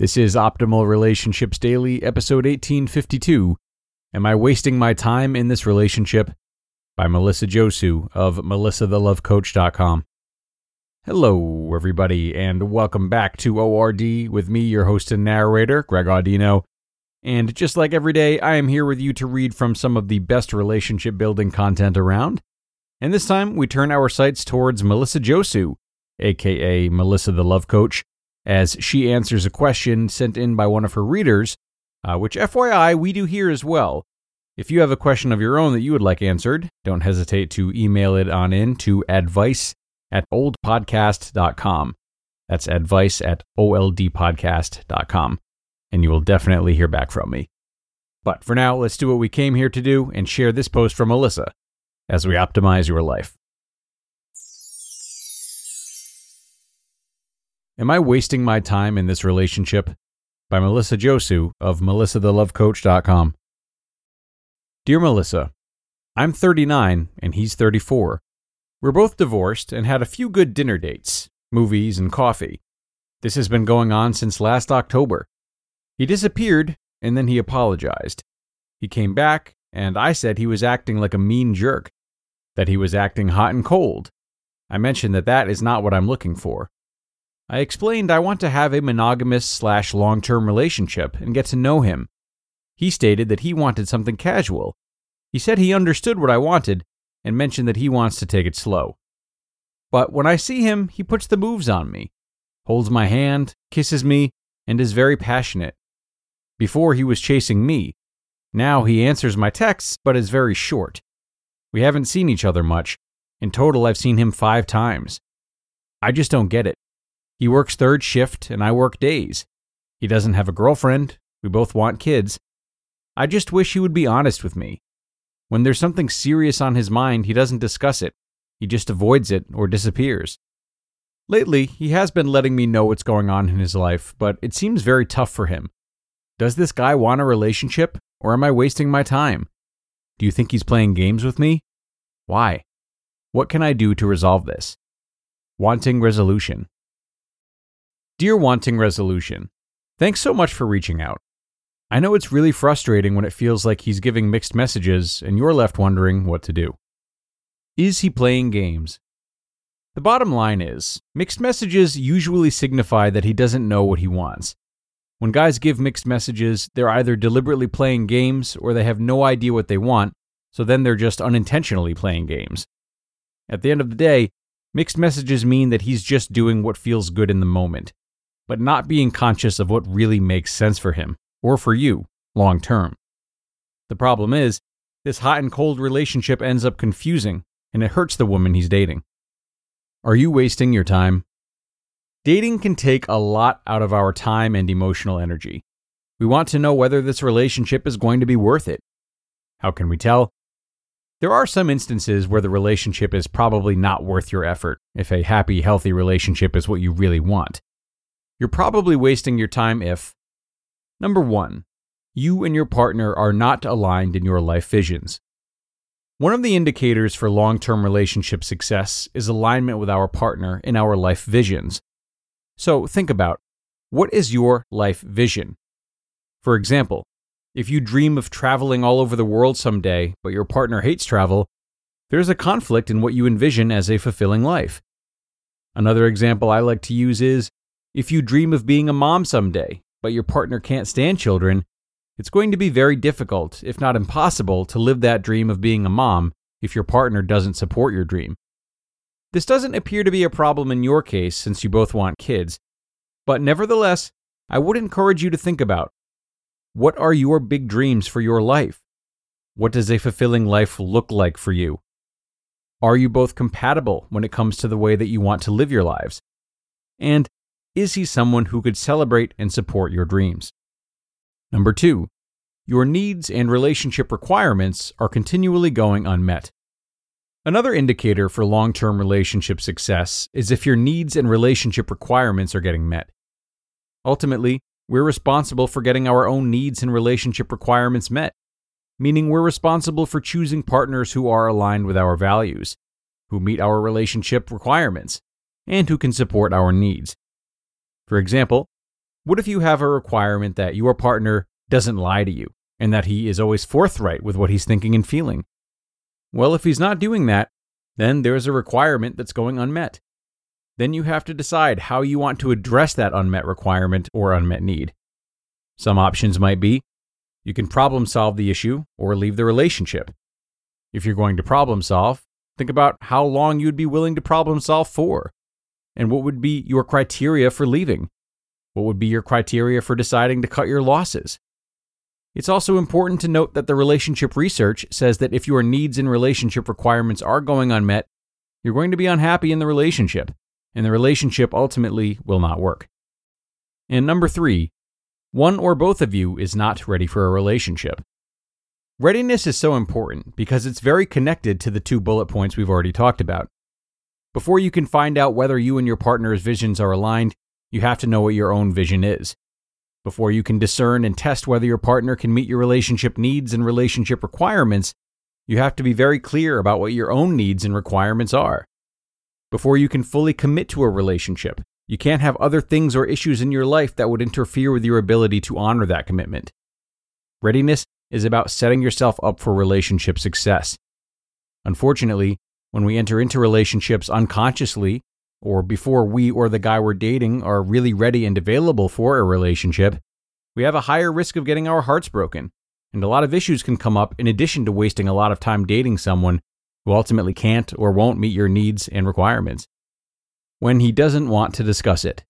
This is Optimal Relationships Daily, episode 1852. Am I wasting my time in this relationship? By Melissa Josue of melissathelovecoach.com. Hello, everybody, and welcome back to ORD with me, your host and narrator, Greg Audino. And just like every day, I am here with you to read from some of the best relationship building content around. And this time, we turn our sights towards Melissa Josue, aka Melissa the Love Coach as she answers a question sent in by one of her readers, uh, which, FYI, we do here as well. If you have a question of your own that you would like answered, don't hesitate to email it on in to advice at oldpodcast.com. That's advice at oldpodcast.com. And you will definitely hear back from me. But for now, let's do what we came here to do and share this post from Melissa as we optimize your life. Am I wasting my time in this relationship? By Melissa Josue of melissathelovecoach.com. Dear Melissa, I'm 39 and he's 34. We're both divorced and had a few good dinner dates, movies, and coffee. This has been going on since last October. He disappeared and then he apologized. He came back and I said he was acting like a mean jerk, that he was acting hot and cold. I mentioned that that is not what I'm looking for. I explained I want to have a monogamous slash long term relationship and get to know him. He stated that he wanted something casual. He said he understood what I wanted and mentioned that he wants to take it slow. But when I see him, he puts the moves on me, holds my hand, kisses me, and is very passionate. Before he was chasing me. Now he answers my texts, but is very short. We haven't seen each other much. In total, I've seen him five times. I just don't get it. He works third shift and I work days. He doesn't have a girlfriend. We both want kids. I just wish he would be honest with me. When there's something serious on his mind, he doesn't discuss it. He just avoids it or disappears. Lately, he has been letting me know what's going on in his life, but it seems very tough for him. Does this guy want a relationship, or am I wasting my time? Do you think he's playing games with me? Why? What can I do to resolve this? Wanting resolution. Dear Wanting Resolution, thanks so much for reaching out. I know it's really frustrating when it feels like he's giving mixed messages and you're left wondering what to do. Is he playing games? The bottom line is, mixed messages usually signify that he doesn't know what he wants. When guys give mixed messages, they're either deliberately playing games or they have no idea what they want, so then they're just unintentionally playing games. At the end of the day, mixed messages mean that he's just doing what feels good in the moment but not being conscious of what really makes sense for him or for you long term. The problem is, this hot and cold relationship ends up confusing and it hurts the woman he's dating. Are you wasting your time? Dating can take a lot out of our time and emotional energy. We want to know whether this relationship is going to be worth it. How can we tell? There are some instances where the relationship is probably not worth your effort if a happy, healthy relationship is what you really want. You're probably wasting your time if Number 1. You and your partner are not aligned in your life visions. One of the indicators for long term relationship success is alignment with our partner in our life visions. So think about what is your life vision? For example, if you dream of traveling all over the world someday, but your partner hates travel, there's a conflict in what you envision as a fulfilling life. Another example I like to use is If you dream of being a mom someday, but your partner can't stand children, it's going to be very difficult, if not impossible, to live that dream of being a mom if your partner doesn't support your dream. This doesn't appear to be a problem in your case since you both want kids, but nevertheless, I would encourage you to think about what are your big dreams for your life? What does a fulfilling life look like for you? Are you both compatible when it comes to the way that you want to live your lives? And is he someone who could celebrate and support your dreams? Number two, your needs and relationship requirements are continually going unmet. Another indicator for long term relationship success is if your needs and relationship requirements are getting met. Ultimately, we're responsible for getting our own needs and relationship requirements met, meaning we're responsible for choosing partners who are aligned with our values, who meet our relationship requirements, and who can support our needs. For example, what if you have a requirement that your partner doesn't lie to you and that he is always forthright with what he's thinking and feeling? Well, if he's not doing that, then there's a requirement that's going unmet. Then you have to decide how you want to address that unmet requirement or unmet need. Some options might be you can problem solve the issue or leave the relationship. If you're going to problem solve, think about how long you'd be willing to problem solve for, and what would be your criteria for leaving. What would be your criteria for deciding to cut your losses? It's also important to note that the relationship research says that if your needs and relationship requirements are going unmet, you're going to be unhappy in the relationship, and the relationship ultimately will not work. And number three, one or both of you is not ready for a relationship. Readiness is so important because it's very connected to the two bullet points we've already talked about. Before you can find out whether you and your partner's visions are aligned, you have to know what your own vision is. Before you can discern and test whether your partner can meet your relationship needs and relationship requirements, you have to be very clear about what your own needs and requirements are. Before you can fully commit to a relationship, you can't have other things or issues in your life that would interfere with your ability to honor that commitment. Readiness is about setting yourself up for relationship success. Unfortunately, when we enter into relationships unconsciously, or before we or the guy we're dating are really ready and available for a relationship, we have a higher risk of getting our hearts broken. And a lot of issues can come up in addition to wasting a lot of time dating someone who ultimately can't or won't meet your needs and requirements. When he doesn't want to discuss it.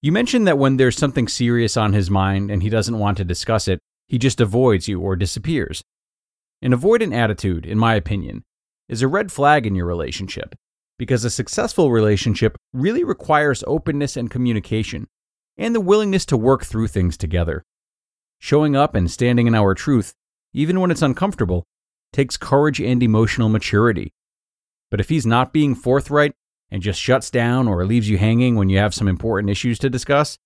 You mentioned that when there's something serious on his mind and he doesn't want to discuss it, he just avoids you or disappears. An avoidant attitude, in my opinion, is a red flag in your relationship because a successful relationship really requires openness and communication, and the willingness to work through things together. Showing up and standing in our truth, even when it's uncomfortable, takes courage and emotional maturity. But if he's not being forthright and just shuts down or leaves you hanging when you have some important issues to discuss,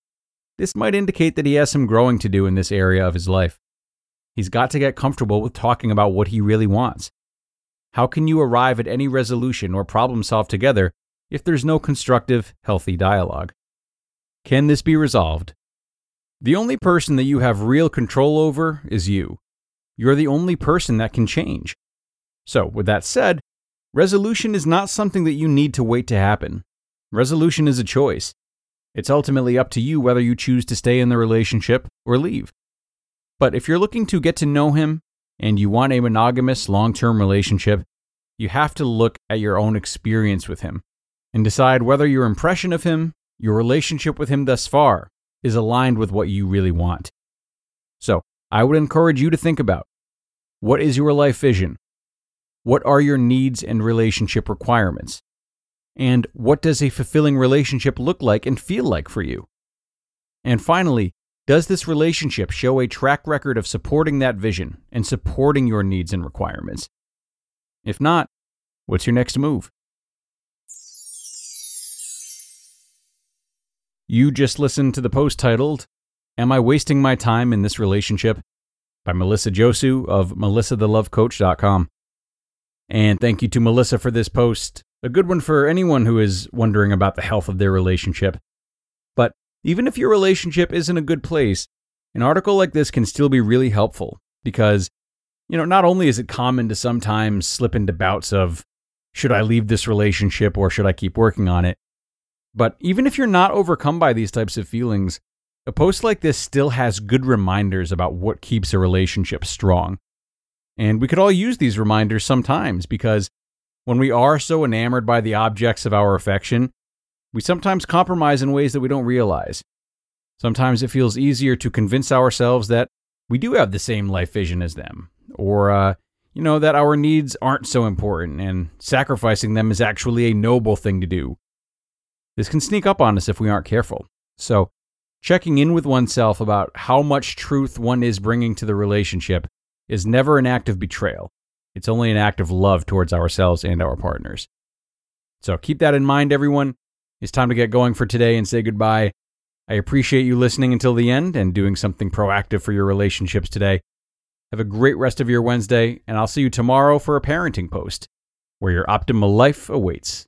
this might indicate that he has some growing to do in this area of his life. He's got to get comfortable with talking about what he really wants how can you arrive at any resolution or problem solve together if there's no constructive, healthy dialogue? Can this be resolved? The only person that you have real control over is you. You're the only person that can change. So, with that said, resolution is not something that you need to wait to happen. Resolution is a choice. It's ultimately up to you whether you choose to stay in the relationship or leave. But if you're looking to get to know him and you want a monogamous long term relationship, you have to look at your own experience with him and decide whether your impression of him, your relationship with him thus far, is aligned with what you really want. So, I would encourage you to think about what is your life vision? What are your needs and relationship requirements? And what does a fulfilling relationship look like and feel like for you? And finally, does this relationship show a track record of supporting that vision and supporting your needs and requirements? If not, what's your next move? You just listened to the post titled, Am I Wasting My Time in This Relationship? by Melissa Josue of melissathelovecoach.com. And thank you to Melissa for this post, a good one for anyone who is wondering about the health of their relationship. Even if your relationship isn't a good place, an article like this can still be really helpful because, you know, not only is it common to sometimes slip into bouts of, should I leave this relationship or should I keep working on it? But even if you're not overcome by these types of feelings, a post like this still has good reminders about what keeps a relationship strong. And we could all use these reminders sometimes because when we are so enamored by the objects of our affection, we sometimes compromise in ways that we don't realize. Sometimes it feels easier to convince ourselves that we do have the same life vision as them, or, uh, you know, that our needs aren't so important and sacrificing them is actually a noble thing to do. This can sneak up on us if we aren't careful. So, checking in with oneself about how much truth one is bringing to the relationship is never an act of betrayal. It's only an act of love towards ourselves and our partners. So, keep that in mind, everyone. It's time to get going for today and say goodbye. I appreciate you listening until the end and doing something proactive for your relationships today. Have a great rest of your Wednesday, and I'll see you tomorrow for a parenting post where your optimal life awaits.